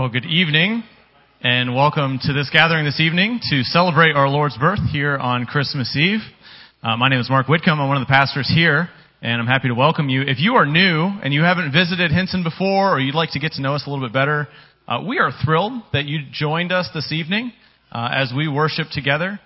Well, good evening and welcome to this gathering this evening to celebrate our Lord's birth here on Christmas Eve. Uh, my name is Mark Whitcomb. I'm one of the pastors here and I'm happy to welcome you. If you are new and you haven't visited Hinson before or you'd like to get to know us a little bit better, uh, we are thrilled that you joined us this evening uh, as we worship together.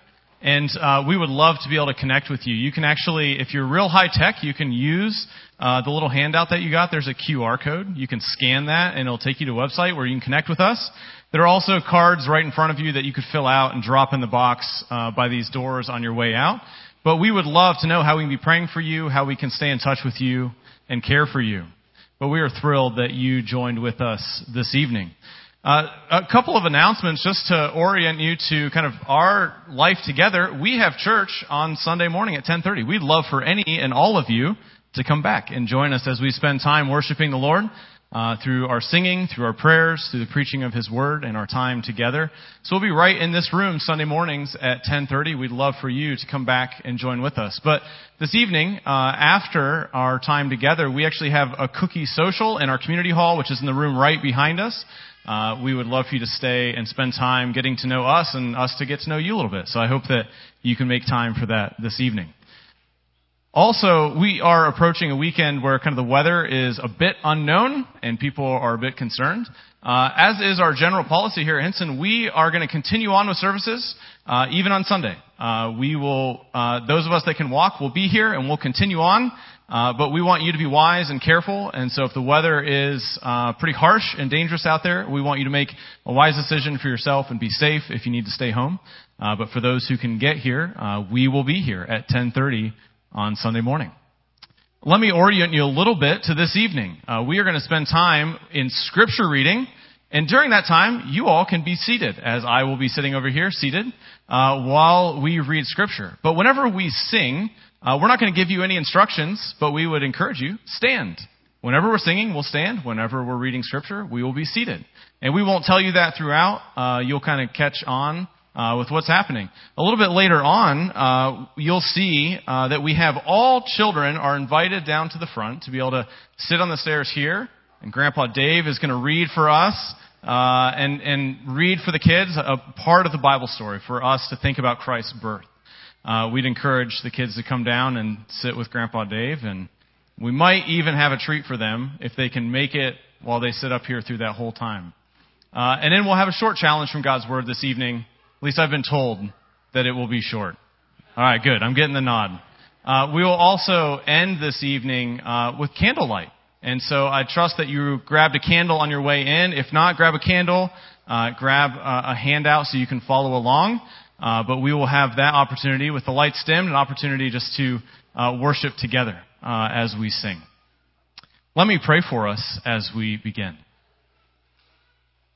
And uh, we would love to be able to connect with you. You can actually, if you're real high tech, you can use uh, the little handout that you got. There's a QR code. You can scan that, and it'll take you to a website where you can connect with us. There are also cards right in front of you that you could fill out and drop in the box uh, by these doors on your way out. But we would love to know how we can be praying for you, how we can stay in touch with you, and care for you. But we are thrilled that you joined with us this evening. Uh, a couple of announcements just to orient you to kind of our life together. We have church on Sunday morning at 10:30. We'd love for any and all of you to come back and join us as we spend time worshiping the Lord uh, through our singing, through our prayers, through the preaching of His Word, and our time together. So we'll be right in this room Sunday mornings at 10:30. We'd love for you to come back and join with us. But this evening, uh, after our time together, we actually have a cookie social in our community hall, which is in the room right behind us. Uh, we would love for you to stay and spend time getting to know us and us to get to know you a little bit. So I hope that you can make time for that this evening. Also, we are approaching a weekend where kind of the weather is a bit unknown and people are a bit concerned. Uh, as is our general policy here at Hinson, we are going to continue on with services uh, even on Sunday. Uh, we will, uh, those of us that can walk will be here and we'll continue on. Uh, but we want you to be wise and careful. And so if the weather is uh, pretty harsh and dangerous out there, we want you to make a wise decision for yourself and be safe if you need to stay home. Uh, but for those who can get here, uh we will be here at 10:30 on Sunday morning. Let me orient you a little bit to this evening. Uh, we are going to spend time in scripture reading, and during that time, you all can be seated, as I will be sitting over here seated, uh, while we read scripture. But whenever we sing, uh, we're not going to give you any instructions, but we would encourage you, stand. Whenever we're singing, we'll stand. Whenever we're reading scripture, we will be seated. And we won't tell you that throughout. Uh, you'll kind of catch on uh, with what's happening. A little bit later on, uh, you'll see uh, that we have all children are invited down to the front to be able to sit on the stairs here, and Grandpa Dave is going to read for us uh, and and read for the kids a part of the Bible story for us to think about Christ's birth. Uh, we'd encourage the kids to come down and sit with Grandpa Dave, and we might even have a treat for them if they can make it while they sit up here through that whole time. Uh, and then we'll have a short challenge from God's Word this evening at least I've been told that it will be short. All right, good. I'm getting the nod. Uh, we will also end this evening uh, with candlelight. And so I trust that you grabbed a candle on your way in. If not, grab a candle, uh, grab a, a handout so you can follow along. Uh, but we will have that opportunity with the lights dimmed, an opportunity just to uh, worship together uh, as we sing. Let me pray for us as we begin.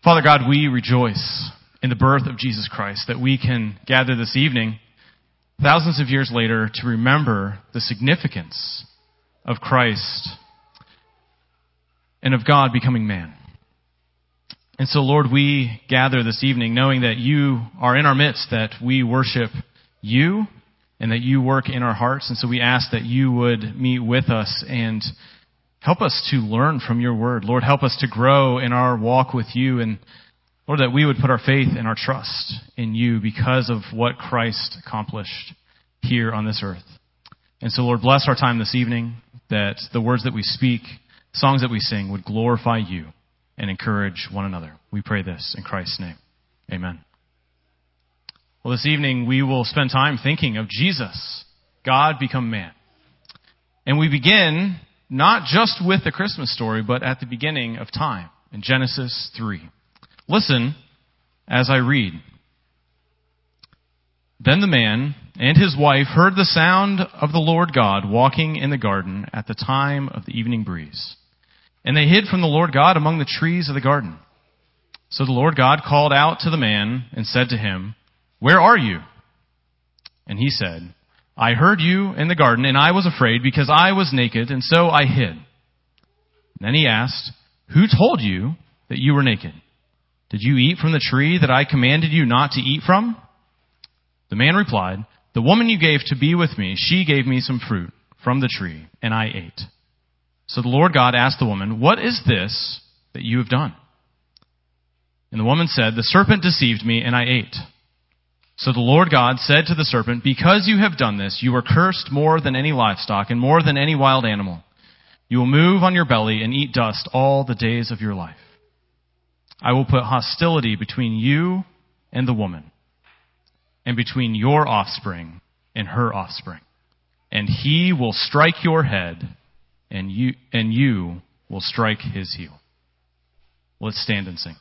Father God, we rejoice in the birth of Jesus Christ that we can gather this evening, thousands of years later, to remember the significance of Christ and of God becoming man. And so, Lord, we gather this evening knowing that you are in our midst, that we worship you, and that you work in our hearts. And so we ask that you would meet with us and help us to learn from your word. Lord, help us to grow in our walk with you and Lord, that we would put our faith and our trust in you because of what Christ accomplished here on this earth. And so, Lord, bless our time this evening, that the words that we speak, songs that we sing would glorify you and encourage one another. We pray this in Christ's name. Amen. Well, this evening we will spend time thinking of Jesus, God become man. And we begin not just with the Christmas story, but at the beginning of time in Genesis 3. Listen as I read. Then the man and his wife heard the sound of the Lord God walking in the garden at the time of the evening breeze. And they hid from the Lord God among the trees of the garden. So the Lord God called out to the man and said to him, Where are you? And he said, I heard you in the garden and I was afraid because I was naked and so I hid. Then he asked, Who told you that you were naked? Did you eat from the tree that I commanded you not to eat from? The man replied, The woman you gave to be with me, she gave me some fruit from the tree, and I ate. So the Lord God asked the woman, What is this that you have done? And the woman said, The serpent deceived me, and I ate. So the Lord God said to the serpent, Because you have done this, you are cursed more than any livestock and more than any wild animal. You will move on your belly and eat dust all the days of your life. I will put hostility between you and the woman, and between your offspring and her offspring. And he will strike your head, and you, and you will strike his heel. Let's stand and sing.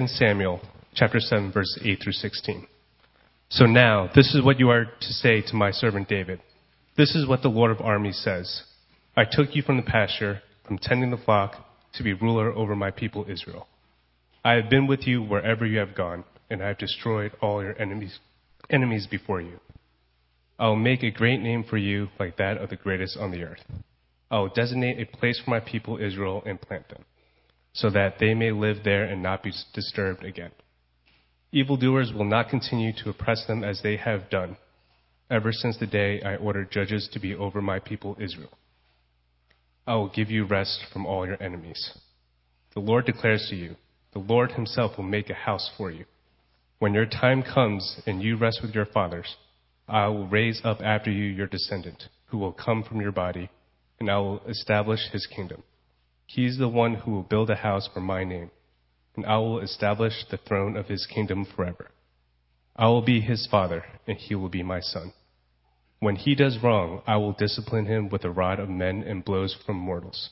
2 Samuel chapter 7 verse 8 through 16. So now, this is what you are to say to my servant David. This is what the Lord of armies says. I took you from the pasture, from tending the flock, to be ruler over my people Israel. I have been with you wherever you have gone, and I have destroyed all your enemies, enemies before you. I will make a great name for you like that of the greatest on the earth. I will designate a place for my people Israel and plant them, so that they may live there and not be disturbed again. Evildoers will not continue to oppress them as they have done, ever since the day I ordered judges to be over my people Israel. I will give you rest from all your enemies. The Lord declares to you, the Lord himself will make a house for you. When your time comes and you rest with your fathers, I will raise up after you your descendant, who will come from your body, and I will establish his kingdom. He is the one who will build a house for my name, and I will establish the throne of his kingdom forever. I will be his father, and he will be my son. When he does wrong, I will discipline him with a rod of men and blows from mortals.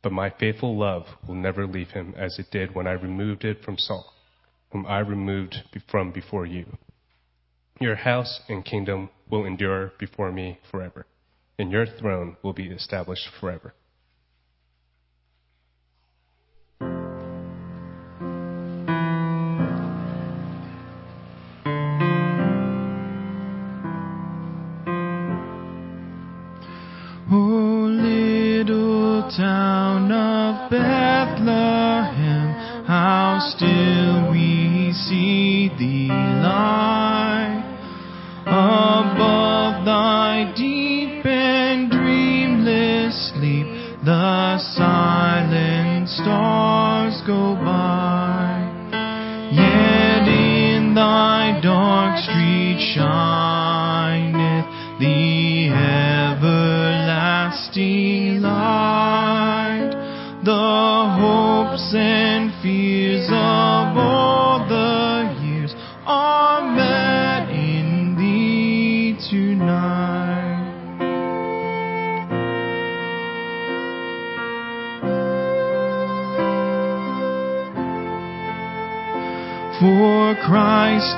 But my faithful love will never leave him as it did when I removed it from Saul, whom I removed from before you. Your house and kingdom will endure before me forever, and your throne will be established forever. see thee lie above thy deep and dreamless sleep. The silent stars go by, yet in thy dark street shine.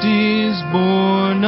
is born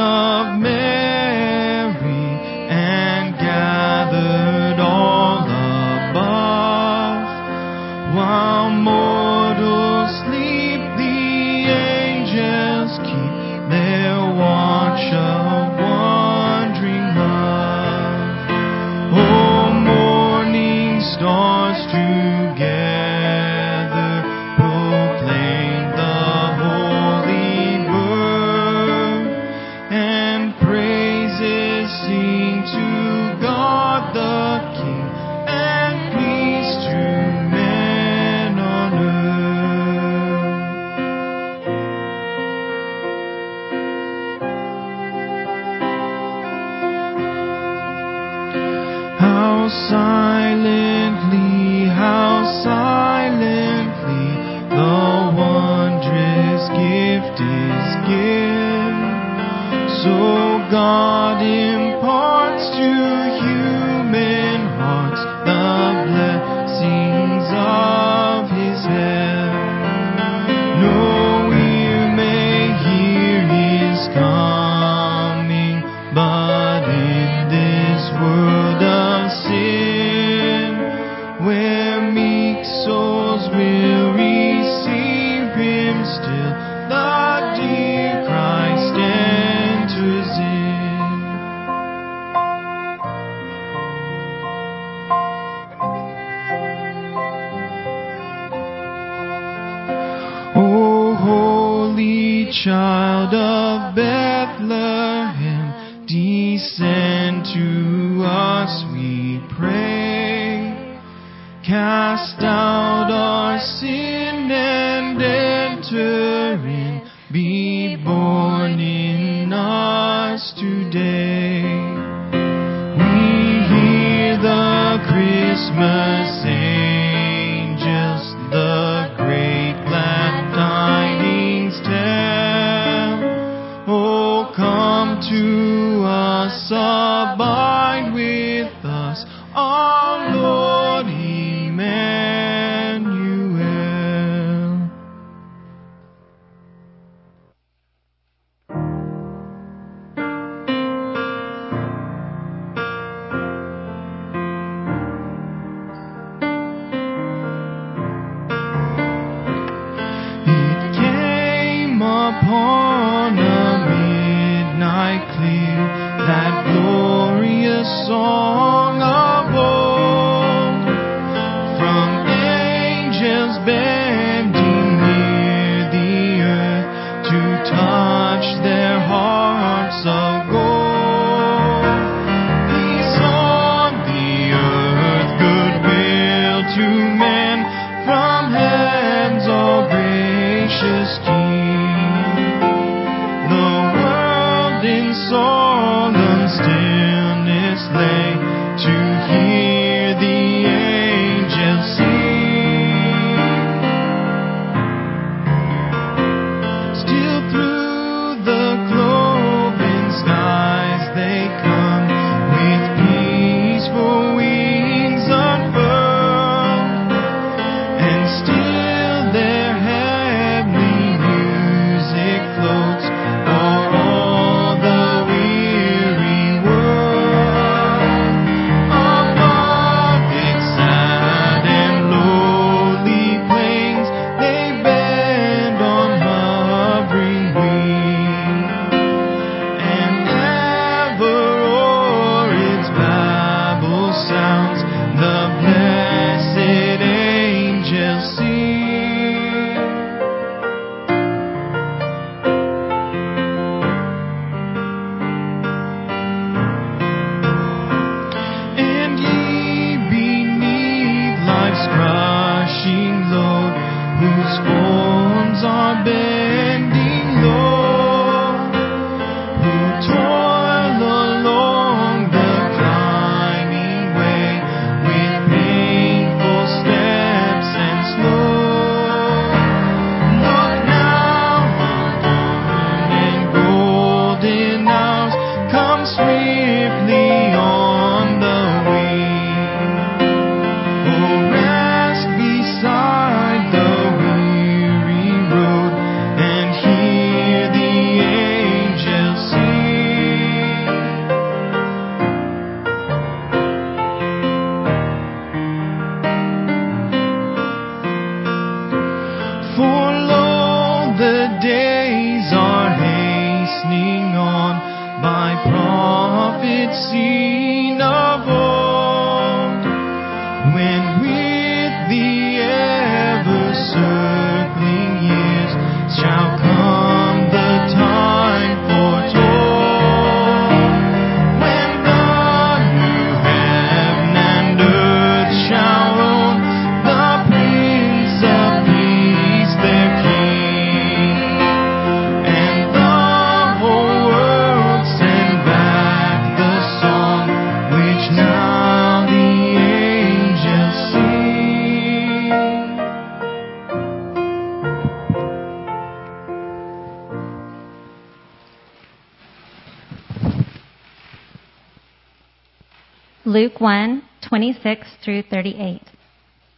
Luke 1 26 through 38.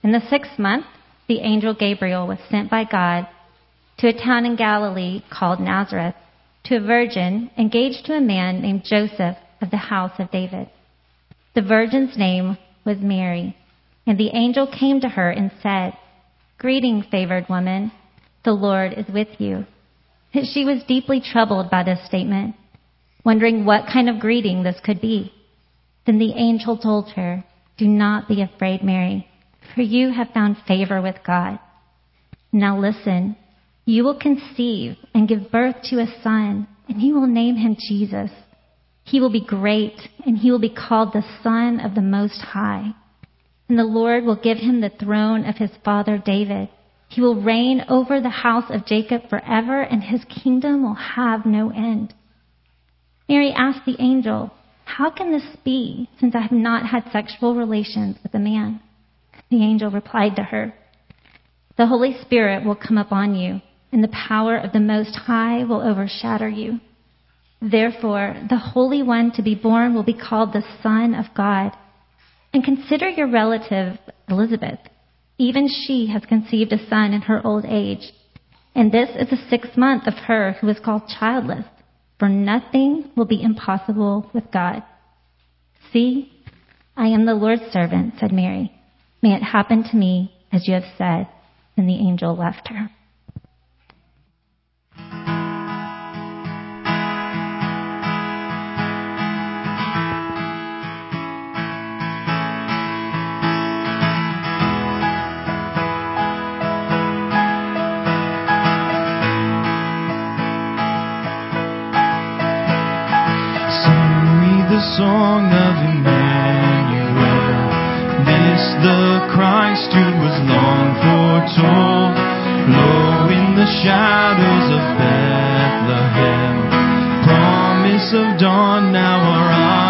In the sixth month, the angel Gabriel was sent by God to a town in Galilee called Nazareth to a virgin engaged to a man named Joseph of the house of David. The virgin's name was Mary, and the angel came to her and said, Greeting, favored woman, the Lord is with you. She was deeply troubled by this statement, wondering what kind of greeting this could be. Then the angel told her, Do not be afraid, Mary, for you have found favor with God. Now listen, you will conceive and give birth to a son, and you will name him Jesus. He will be great, and he will be called the Son of the Most High. And the Lord will give him the throne of his father David. He will reign over the house of Jacob forever, and his kingdom will have no end. Mary asked the angel, How can this be, since I have not had sexual relations with a man? The angel replied to her, The Holy Spirit will come upon you, and the power of the Most High will overshadow you. Therefore, the Holy One to be born will be called the Son of God. And consider your relative, Elizabeth. Even she has conceived a son in her old age. And this is the sixth month of her who is called childless, for nothing will be impossible with God. See, I am the Lord's servant, said Mary. May it happen to me as you have said. And the angel left her. song of Emmanuel. This the Christ who was long foretold, low in the shadows of Bethlehem. Promise of dawn now arrives.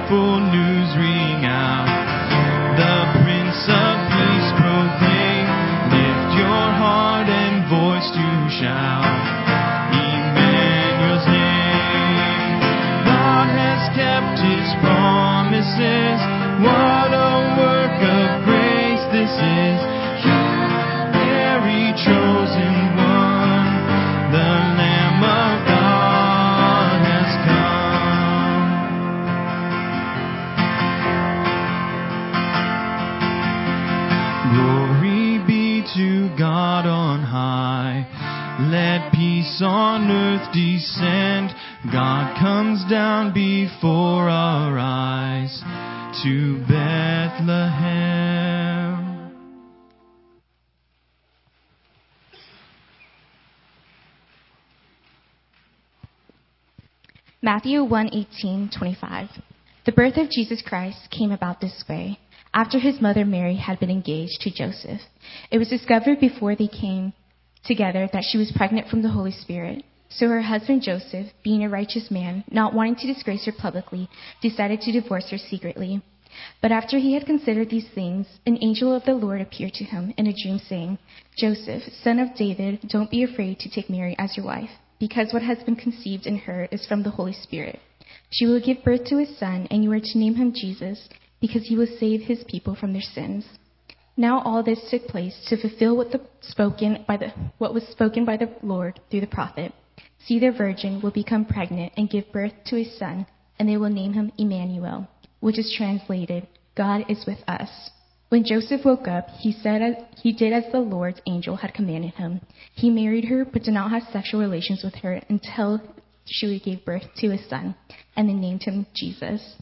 Joyful news ring out. Matthew 1:18-25. The birth of Jesus Christ came about this way. After his mother Mary had been engaged to Joseph, it was discovered before they came together that she was pregnant from the Holy Spirit. So her husband Joseph, being a righteous man, not wanting to disgrace her publicly, decided to divorce her secretly. But after he had considered these things, an angel of the Lord appeared to him in a dream, saying, Joseph, son of David, don't be afraid to take Mary as your wife, because what has been conceived in her is from the Holy Spirit. She will give birth to a son, and you are to name him Jesus, because he will save his people from their sins. Now all this took place to fulfill what, the spoken by the, what was spoken by the Lord through the prophet. See, the virgin will become pregnant and give birth to a son, and they will name him Emmanuel, which is translated, God is with us. When Joseph woke up, he said he did as the Lord's angel had commanded him. He married her, but did not have sexual relations with her until she gave birth to a son, and they named him Jesus.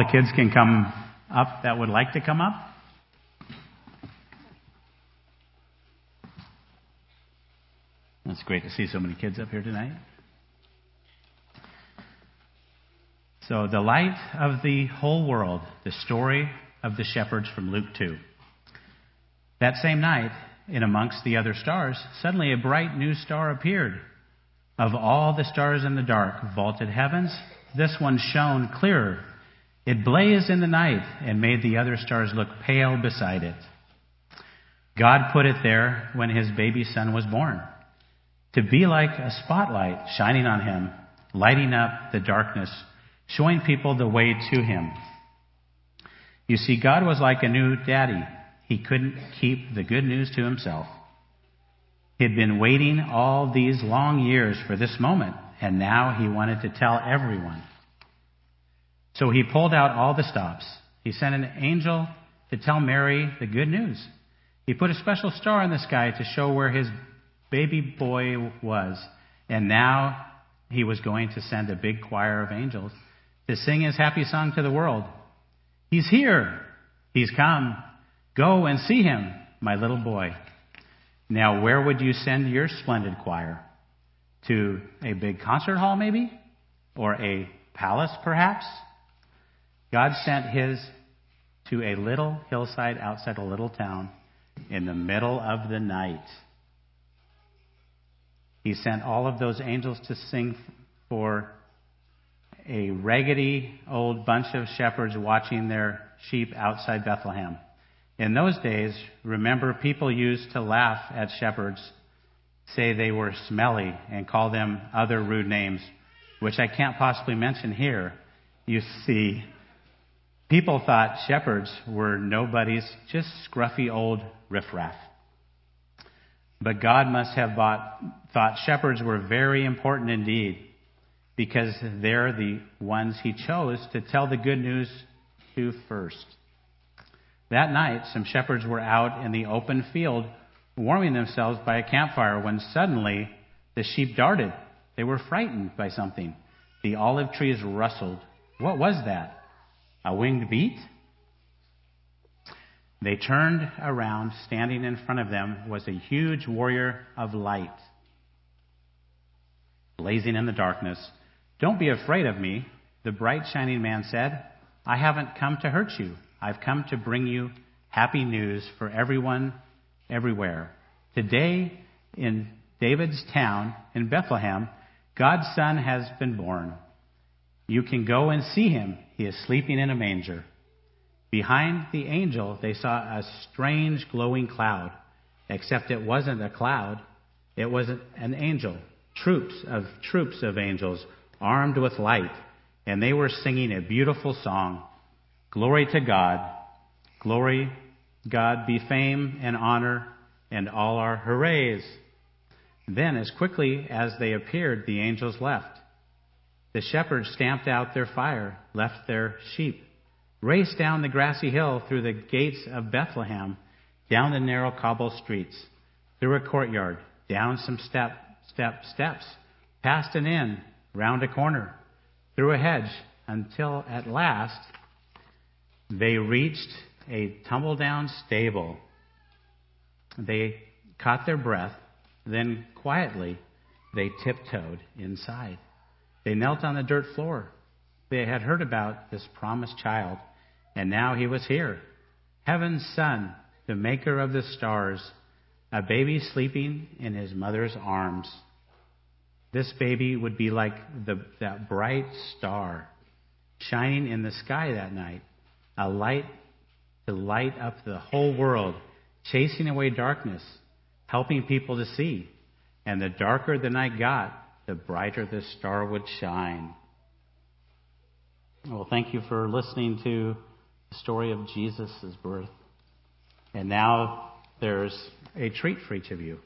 The kids can come up that would like to come up. It's great to see so many kids up here tonight. So, the light of the whole world, the story of the shepherds from Luke 2. That same night, in amongst the other stars, suddenly a bright new star appeared. Of all the stars in the dark, vaulted heavens, this one shone clearer. It blazed in the night and made the other stars look pale beside it. God put it there when his baby son was born, to be like a spotlight shining on him, lighting up the darkness, showing people the way to him. You see, God was like a new daddy. He couldn't keep the good news to himself. He'd been waiting all these long years for this moment, and now he wanted to tell everyone. So he pulled out all the stops. He sent an angel to tell Mary the good news. He put a special star in the sky to show where his baby boy was, and now he was going to send a big choir of angels to sing his happy song to the world. He's here. He's come. Go and see him, my little boy. Now, where would you send your splendid choir? To a big concert hall, maybe? Or a palace, perhaps? God sent his to a little hillside outside a little town in the middle of the night. He sent all of those angels to sing for a raggedy old bunch of shepherds watching their sheep outside Bethlehem. In those days, remember, people used to laugh at shepherds, say they were smelly, and call them other rude names, which I can't possibly mention here. You see, People thought shepherds were nobodies, just scruffy old riffraff. But God must have bought, thought shepherds were very important indeed, because they're the ones he chose to tell the good news to first. That night, some shepherds were out in the open field warming themselves by a campfire when suddenly the sheep darted. They were frightened by something. The olive trees rustled. What was that? A winged beat? They turned around. Standing in front of them was a huge warrior of light, blazing in the darkness. Don't be afraid of me, the bright shining man said. I haven't come to hurt you. I've come to bring you happy news for everyone, everywhere. Today, in David's town, in Bethlehem, God's Son has been born. You can go and see him. He is sleeping in a manger. Behind the angel, they saw a strange glowing cloud, except it wasn't a cloud, it was an angel, troops of troops of angels armed with light, and they were singing a beautiful song. Glory to God. Glory, God be fame and honor and all our hoorays. Then, as quickly as they appeared, the angels left. The shepherds stamped out their fire, left their sheep, raced down the grassy hill through the gates of Bethlehem, down the narrow cobble streets, through a courtyard, down some step, step, steps, past an inn, round a corner, through a hedge, until at last they reached a tumble down stable. They caught their breath, then quietly they tiptoed inside. They knelt on the dirt floor. They had heard about this promised child, and now he was here. Heaven's Son, the maker of the stars, a baby sleeping in his mother's arms. This baby would be like the, that bright star shining in the sky that night a light to light up the whole world, chasing away darkness, helping people to see. And the darker the night got, the brighter the star would shine. Well, thank you for listening to the story of Jesus' birth. And now there's a treat for each of you.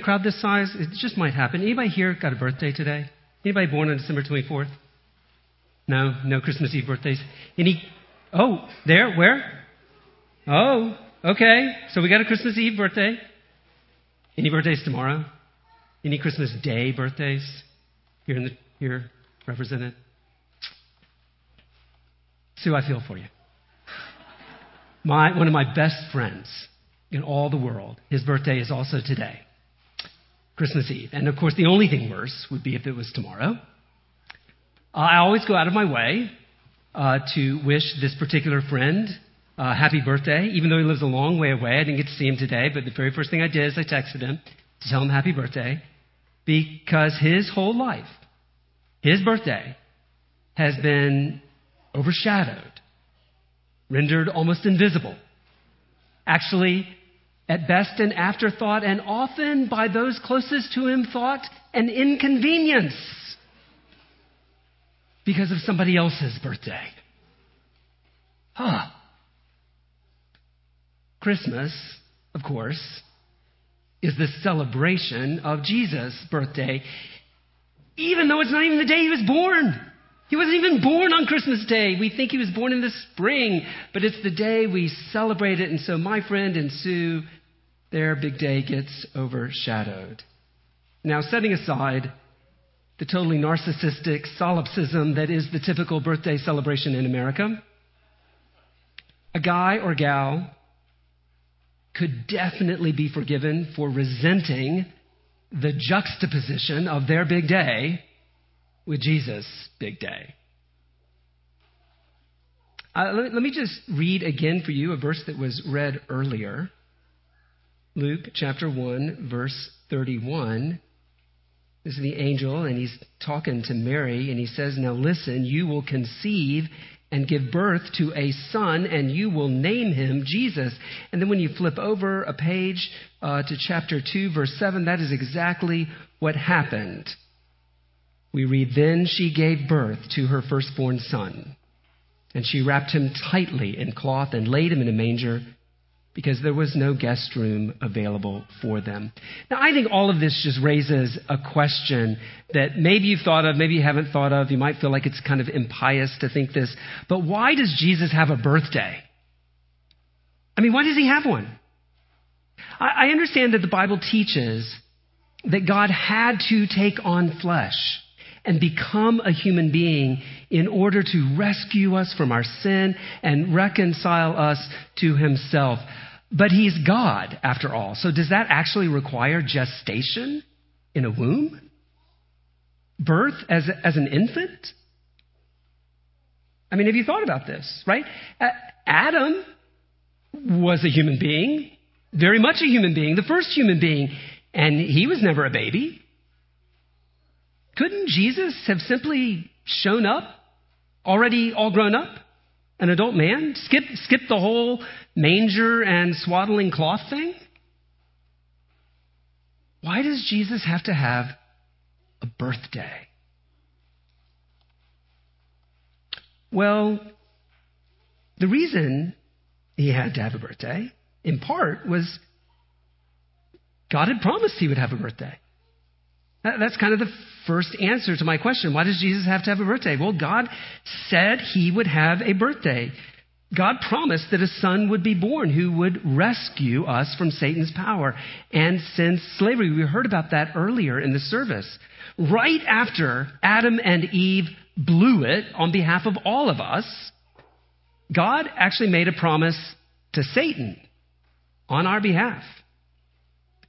A crowd this size? It just might happen. Anybody here got a birthday today? Anybody born on December 24th? No, no Christmas Eve birthdays. Any? Oh, there, where? Oh, okay. So we got a Christmas Eve birthday. Any birthdays tomorrow? Any Christmas Day birthdays here in the here represented? Sue, I feel for you. My, one of my best friends in all the world, his birthday is also today, Christmas Eve. And of course, the only thing worse would be if it was tomorrow. Uh, I always go out of my way uh, to wish this particular friend uh, happy birthday, even though he lives a long way away. I didn't get to see him today, but the very first thing I did is I texted him to tell him happy birthday because his whole life, his birthday, has been overshadowed, rendered almost invisible. Actually, at best an afterthought, and often by those closest to him thought an inconvenience because of somebody else's birthday. Huh. Christmas, of course, is the celebration of Jesus' birthday, even though it's not even the day he was born. He wasn't even born on Christmas Day. We think he was born in the spring, but it's the day we celebrate it. And so my friend and Sue, their big day gets overshadowed. Now, setting aside the totally narcissistic solipsism that is the typical birthday celebration in America, a guy or gal could definitely be forgiven for resenting the juxtaposition of their big day with Jesus' big day. Uh, let, let me just read again for you a verse that was read earlier. Luke chapter 1, verse 31. This is the angel, and he's talking to Mary, and he says, Now listen, you will conceive and give birth to a son, and you will name him Jesus. And then when you flip over a page uh, to chapter 2, verse 7, that is exactly what happened. We read, Then she gave birth to her firstborn son, and she wrapped him tightly in cloth and laid him in a manger because there was no guest room available for them. Now, I think all of this just raises a question that maybe you've thought of, maybe you haven't thought of. You might feel like it's kind of impious to think this. But why does Jesus have a birthday? I mean, why does he have one? I, I understand that the Bible teaches that God had to take on flesh and become a human being in order to rescue us from our sin and reconcile us to himself. But he's God, after all. So does that actually require gestation in a womb? Birth as, as an infant? I mean, have you thought about this, right? Adam was a human being, very much a human being, the first human being, and he was never a baby. Couldn't Jesus have simply shown up, already all grown up, an adult man? Skip, skip the whole manger and swaddling cloth thing? Why does Jesus have to have a birthday? Well, the reason he had to have a birthday, in part, was God had promised he would have a birthday. That's kind of the first answer to my question. Why does Jesus have to have a birthday? Well, God said he would have a birthday. God promised that a son would be born who would rescue us from Satan's power and sin's slavery. We heard about that earlier in the service. Right after Adam and Eve blew it on behalf of all of us, God actually made a promise to Satan on our behalf.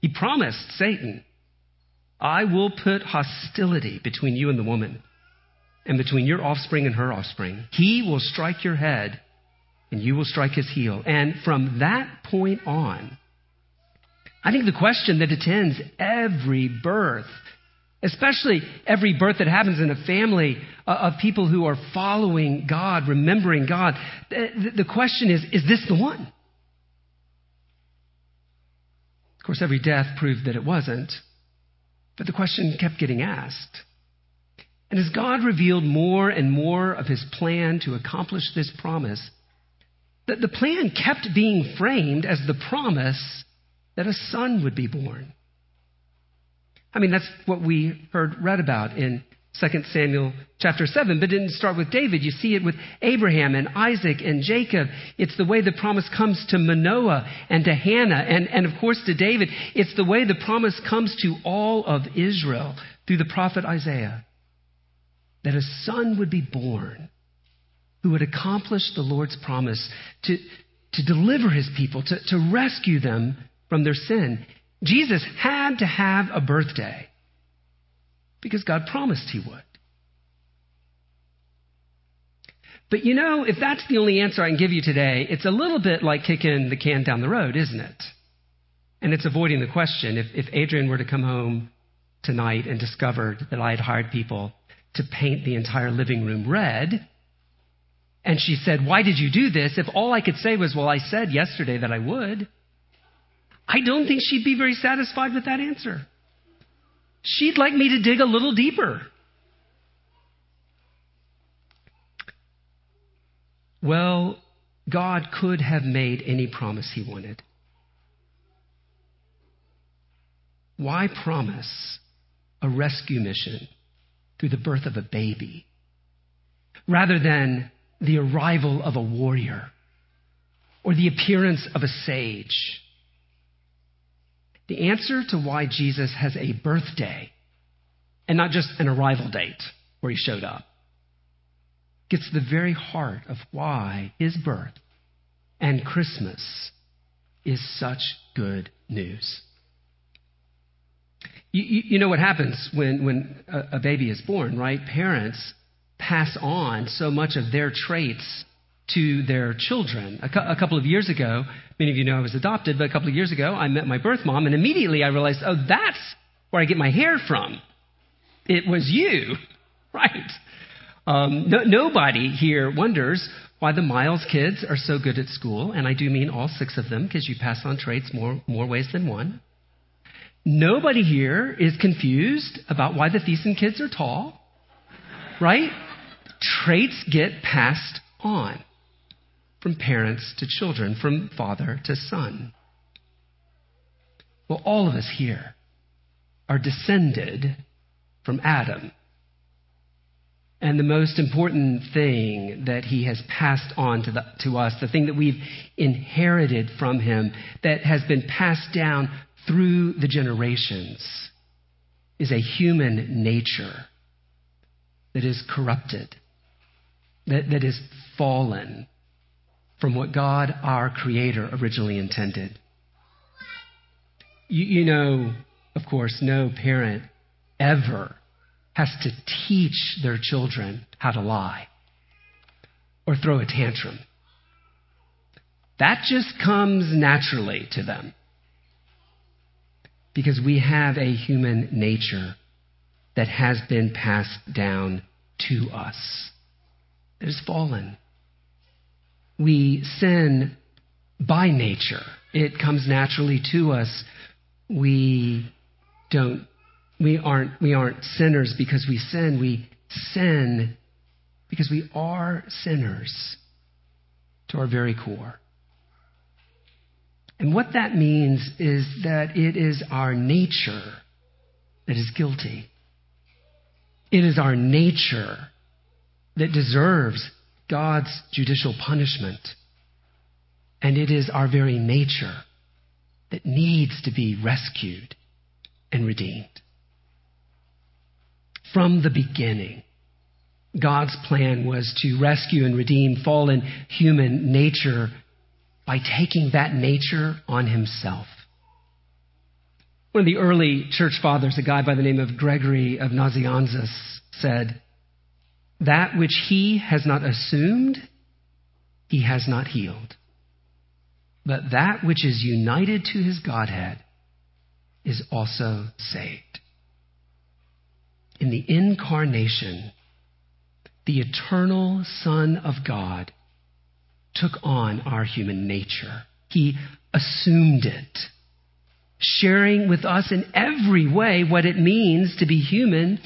He promised Satan, I will put hostility between you and the woman, and between your offspring and her offspring. He will strike your head, and you will strike his heel. And from that point on, I think the question that attends every birth, especially every birth that happens in a family of people who are following God, remembering God, the question is, is this the one? Of course, every death proved that it wasn't, but the question kept getting asked. And as God revealed more and more of his plan to accomplish this promise, that the plan kept being framed as the promise that a son would be born. I mean, that's what we heard read about in 2 Samuel chapter 7, but didn't start with David. You see it with Abraham and Isaac and Jacob. It's the way the promise comes to Manoah and to Hannah and, and of course to David. It's the way the promise comes to all of Israel through the prophet Isaiah that a son would be born who would accomplish the Lord's promise to, to deliver his people, to, to rescue them from their sin. Jesus had to have a birthday because God promised he would. But you know, if that's the only answer I can give you today, it's a little bit like kicking the can down the road, isn't it? And it's avoiding the question. If, if Adrian were to come home tonight and discovered that I had hired people to paint the entire living room red, and she said, Why did you do this? If all I could say was, Well, I said yesterday that I would, I don't think she'd be very satisfied with that answer. She'd like me to dig a little deeper. Well, God could have made any promise he wanted. Why promise a rescue mission through the birth of a baby rather than the arrival of a warrior or the appearance of a sage the answer to why Jesus has a birthday and not just an arrival date where he showed up gets to the very heart of why his birth and Christmas is such good news. You, you, you know what happens when, when a, a baby is born, right? Parents pass on so much of their traits to their children. A, cu- a, couple of years ago, many of you know I was adopted, but a couple of years ago, I met my birth mom, and immediately I realized, oh, that's where I get my hair from. It was you, right? Um, no, nobody here wonders why the Miles kids are so good at school, and I do mean all six of them, because you pass on traits more, more ways than one. Nobody here is confused about why the Thiessen kids are tall, right? Traits get passed on from parents to children, from father to son. Well, all of us here are descended from Adam. And the most important thing that he has passed on to, the, to us, the thing that we've inherited from him, that has been passed down through the generations, is a human nature that is corrupted, that, that is fallen, from what God, our Creator, originally intended. You, you know, of course, no parent ever has to teach their children how to lie or throw a tantrum. That just comes naturally to them. Because we have a human nature that has been passed down to us. It is fallen we sin by nature. It comes naturally to us. We don't we aren't we aren't sinners because we sin. We sin because we are sinners to our very core. And what that means is that it is our nature that is guilty. It is our nature that deserves God's judicial punishment. And it is our very nature that needs to be rescued and redeemed. From the beginning, God's plan was to rescue and redeem fallen human nature by taking that nature on himself. One of the early church fathers, a guy by the name of Gregory of Nazianzus, said, That which he has not assumed, he has not healed. But that which is united to his Godhead is also saved. In the incarnation, the eternal Son of God took on our human nature. He assumed it, sharing with us in every way what it means to be human,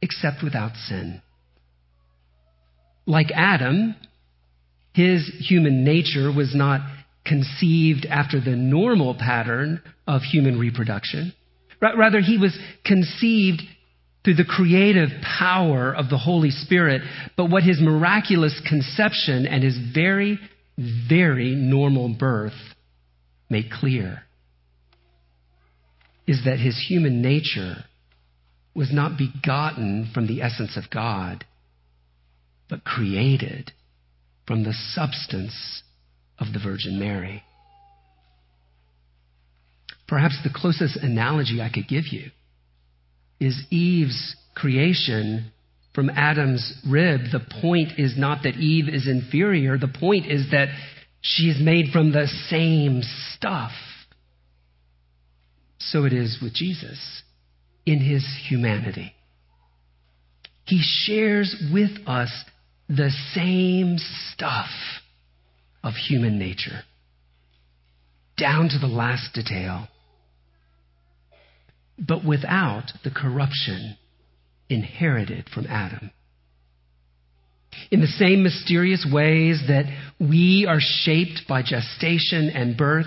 except without sin. Like Adam, his human nature was not conceived after the normal pattern of human reproduction. Rather, he was conceived through the creative power of the Holy Spirit, but what his miraculous conception and his very, very normal birth make clear is that his human nature was not begotten from the essence of God, but created from the substance of the Virgin Mary. Perhaps the closest analogy I could give you is Eve's creation from Adam's rib. The point is not that Eve is inferior, the point is that she is made from the same stuff. So it is with Jesus in his humanity. He shares with us the same stuff of human nature, down to the last detail, but without the corruption inherited from Adam. In the same mysterious ways that we are shaped by gestation and birth,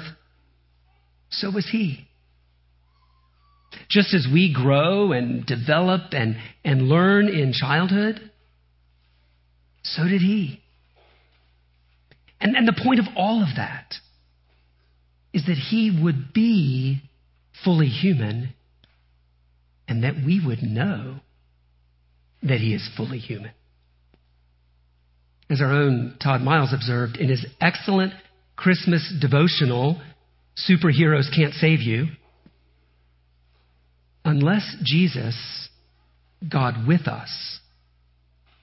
so was he. Just as we grow and develop and, and learn in childhood, so did he. And, and the point of all of that is that he would be fully human and that we would know that he is fully human. As our own Todd Miles observed in his excellent Christmas devotional, Superheroes Can't Save You, unless Jesus, God with us,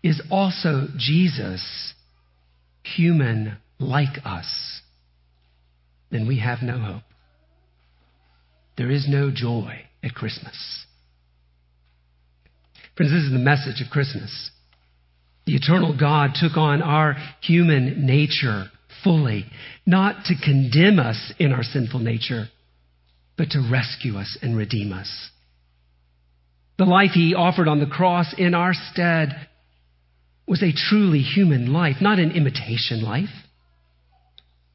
is also Jesus, human like us, then we have no hope. There is no joy at Christmas. Friends, this is the message of Christmas. The eternal God took on our human nature fully, not to condemn us in our sinful nature, but to rescue us and redeem us. The life he offered on the cross in our stead was a truly human life, not an imitation life.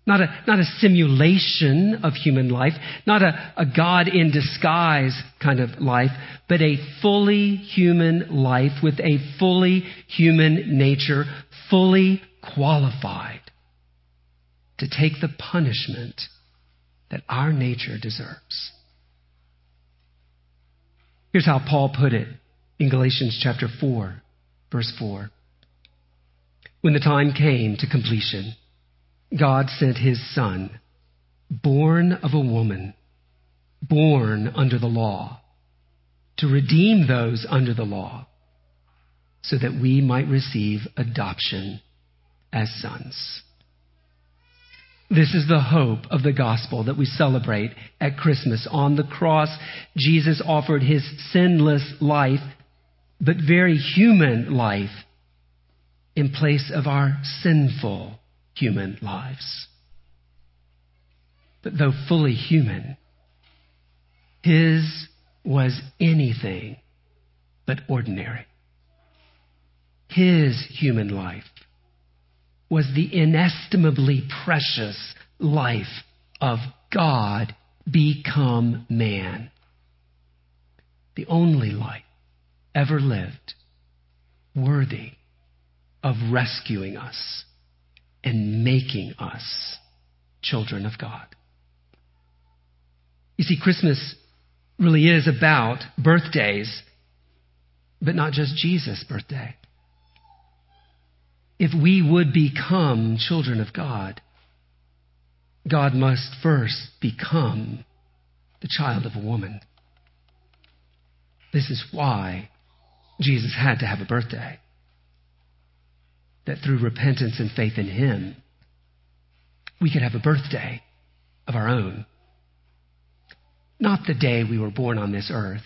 Not a, not a simulation of human life, not a, a God in disguise kind of life, but a fully human life with a fully human nature, fully qualified to take the punishment that our nature deserves. Here's how Paul put it in Galatians chapter 4, verse 4. When the time came to completion, God sent his son, born of a woman, born under the law, to redeem those under the law, so that we might receive adoption as sons. This is the hope of the gospel that we celebrate at Christmas. On the cross, Jesus offered his sinless life, but very human life, in place of our sinful human lives. But though fully human, his was anything but ordinary. His human life was the inestimably precious life of God become man. The only life ever lived worthy of rescuing us and making us children of God. You see, Christmas really is about birthdays, but not just Jesus' birthday. if we would become children of God, God must first become the child of a woman. This is why Jesus had to have a birthday. That through repentance and faith in Him, we could have a birthday of our own. Not the day we were born on this earth.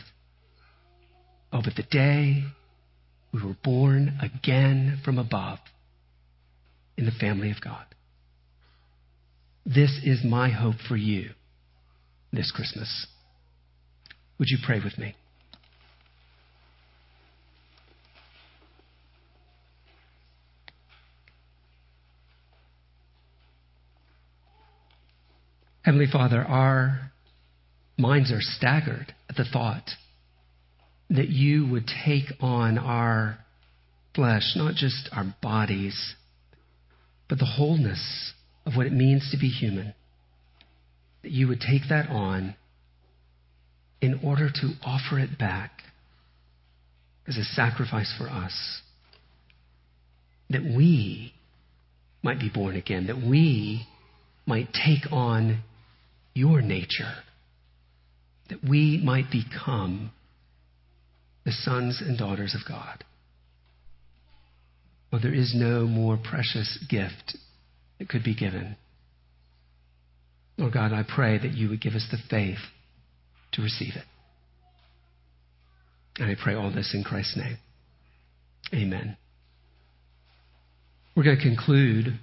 Oh, but the day we were born again from above in the family of God. This is my hope for you this Christmas. Would you pray with me? Heavenly Father, our minds are staggered at the thought that you would take on our flesh, not just our bodies, but the wholeness of what it means to be human. That you would take that on in order to offer it back as a sacrifice for us. That we might be born again, that we might take on your nature, that we might become the sons and daughters of God. Well, there is no more precious gift that could be given. Lord God, I pray that you would give us the faith to receive it. And I pray all this in Christ's name. Amen. We're going to conclude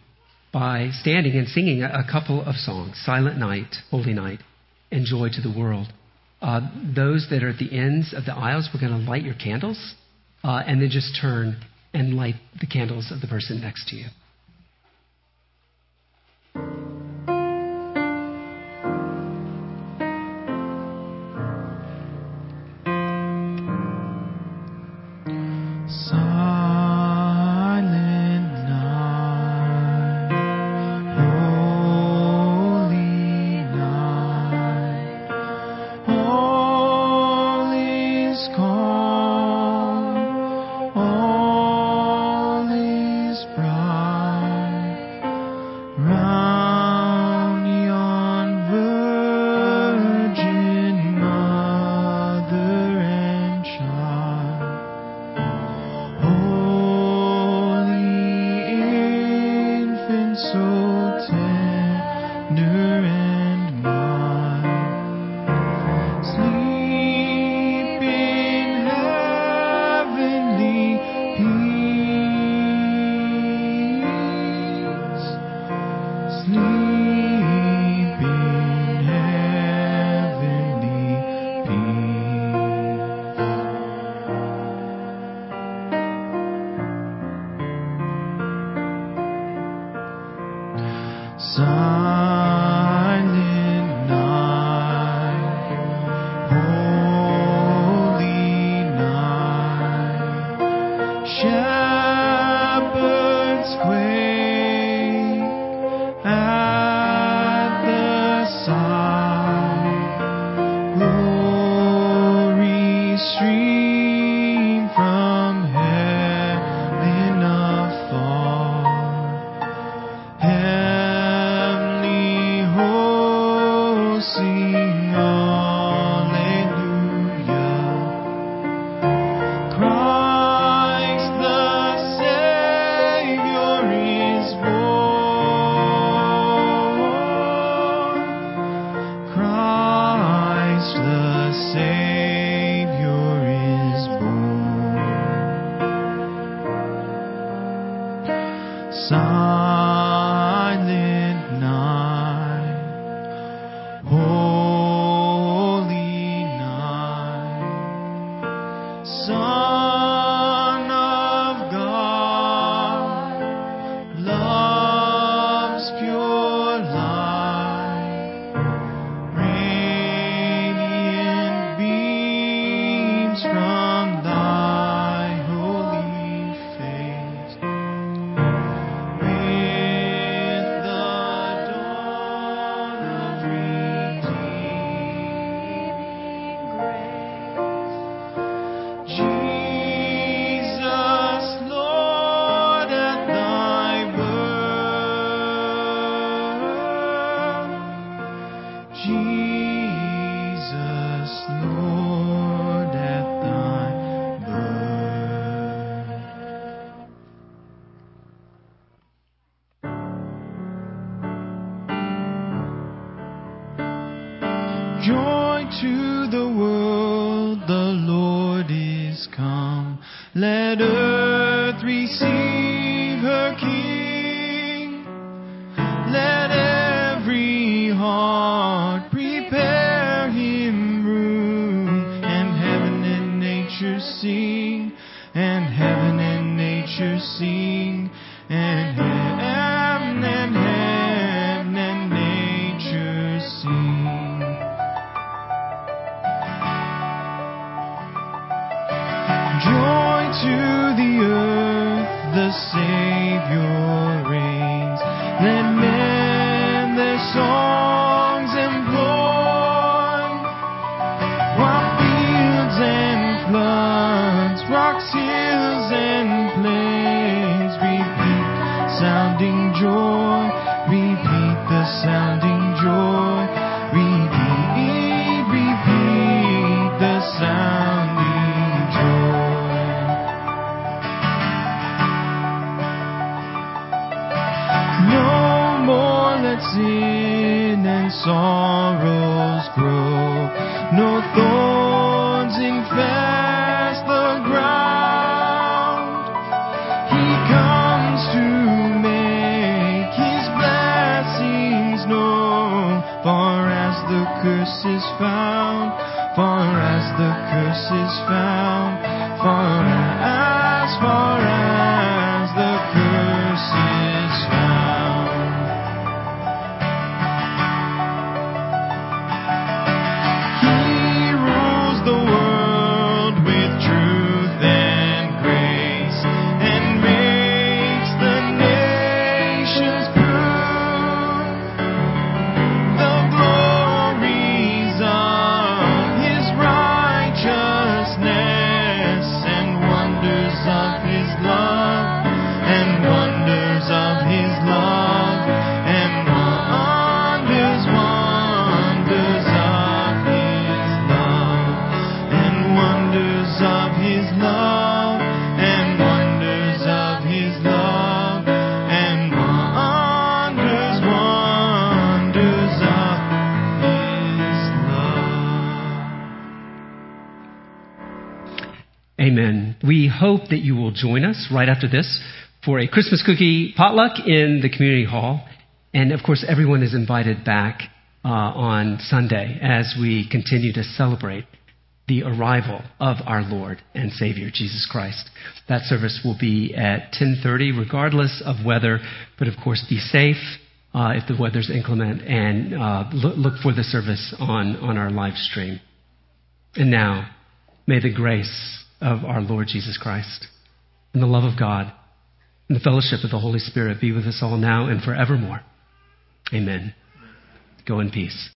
by standing and singing a, couple of songs Silent Night, Holy Night, and Joy to the World. Uh, those that are at the ends of the aisles, we're going to light your candles uh, and then just turn and light the candles of the person next to you. Sorrows grow. No thorns join us right after this for a Christmas cookie potluck in the community hall. And of course, everyone is invited back uh, on Sunday as we continue to celebrate the arrival of our Lord and Savior Jesus Christ. That service will be at 10:30, regardless of weather. But of course, be safe uh, if the weather's inclement, and uh, look, for the service on on our live stream. And now, may the grace of our Lord Jesus Christ and the love of God and the fellowship of the Holy Spirit be with us all now and forevermore. Amen. Go in peace.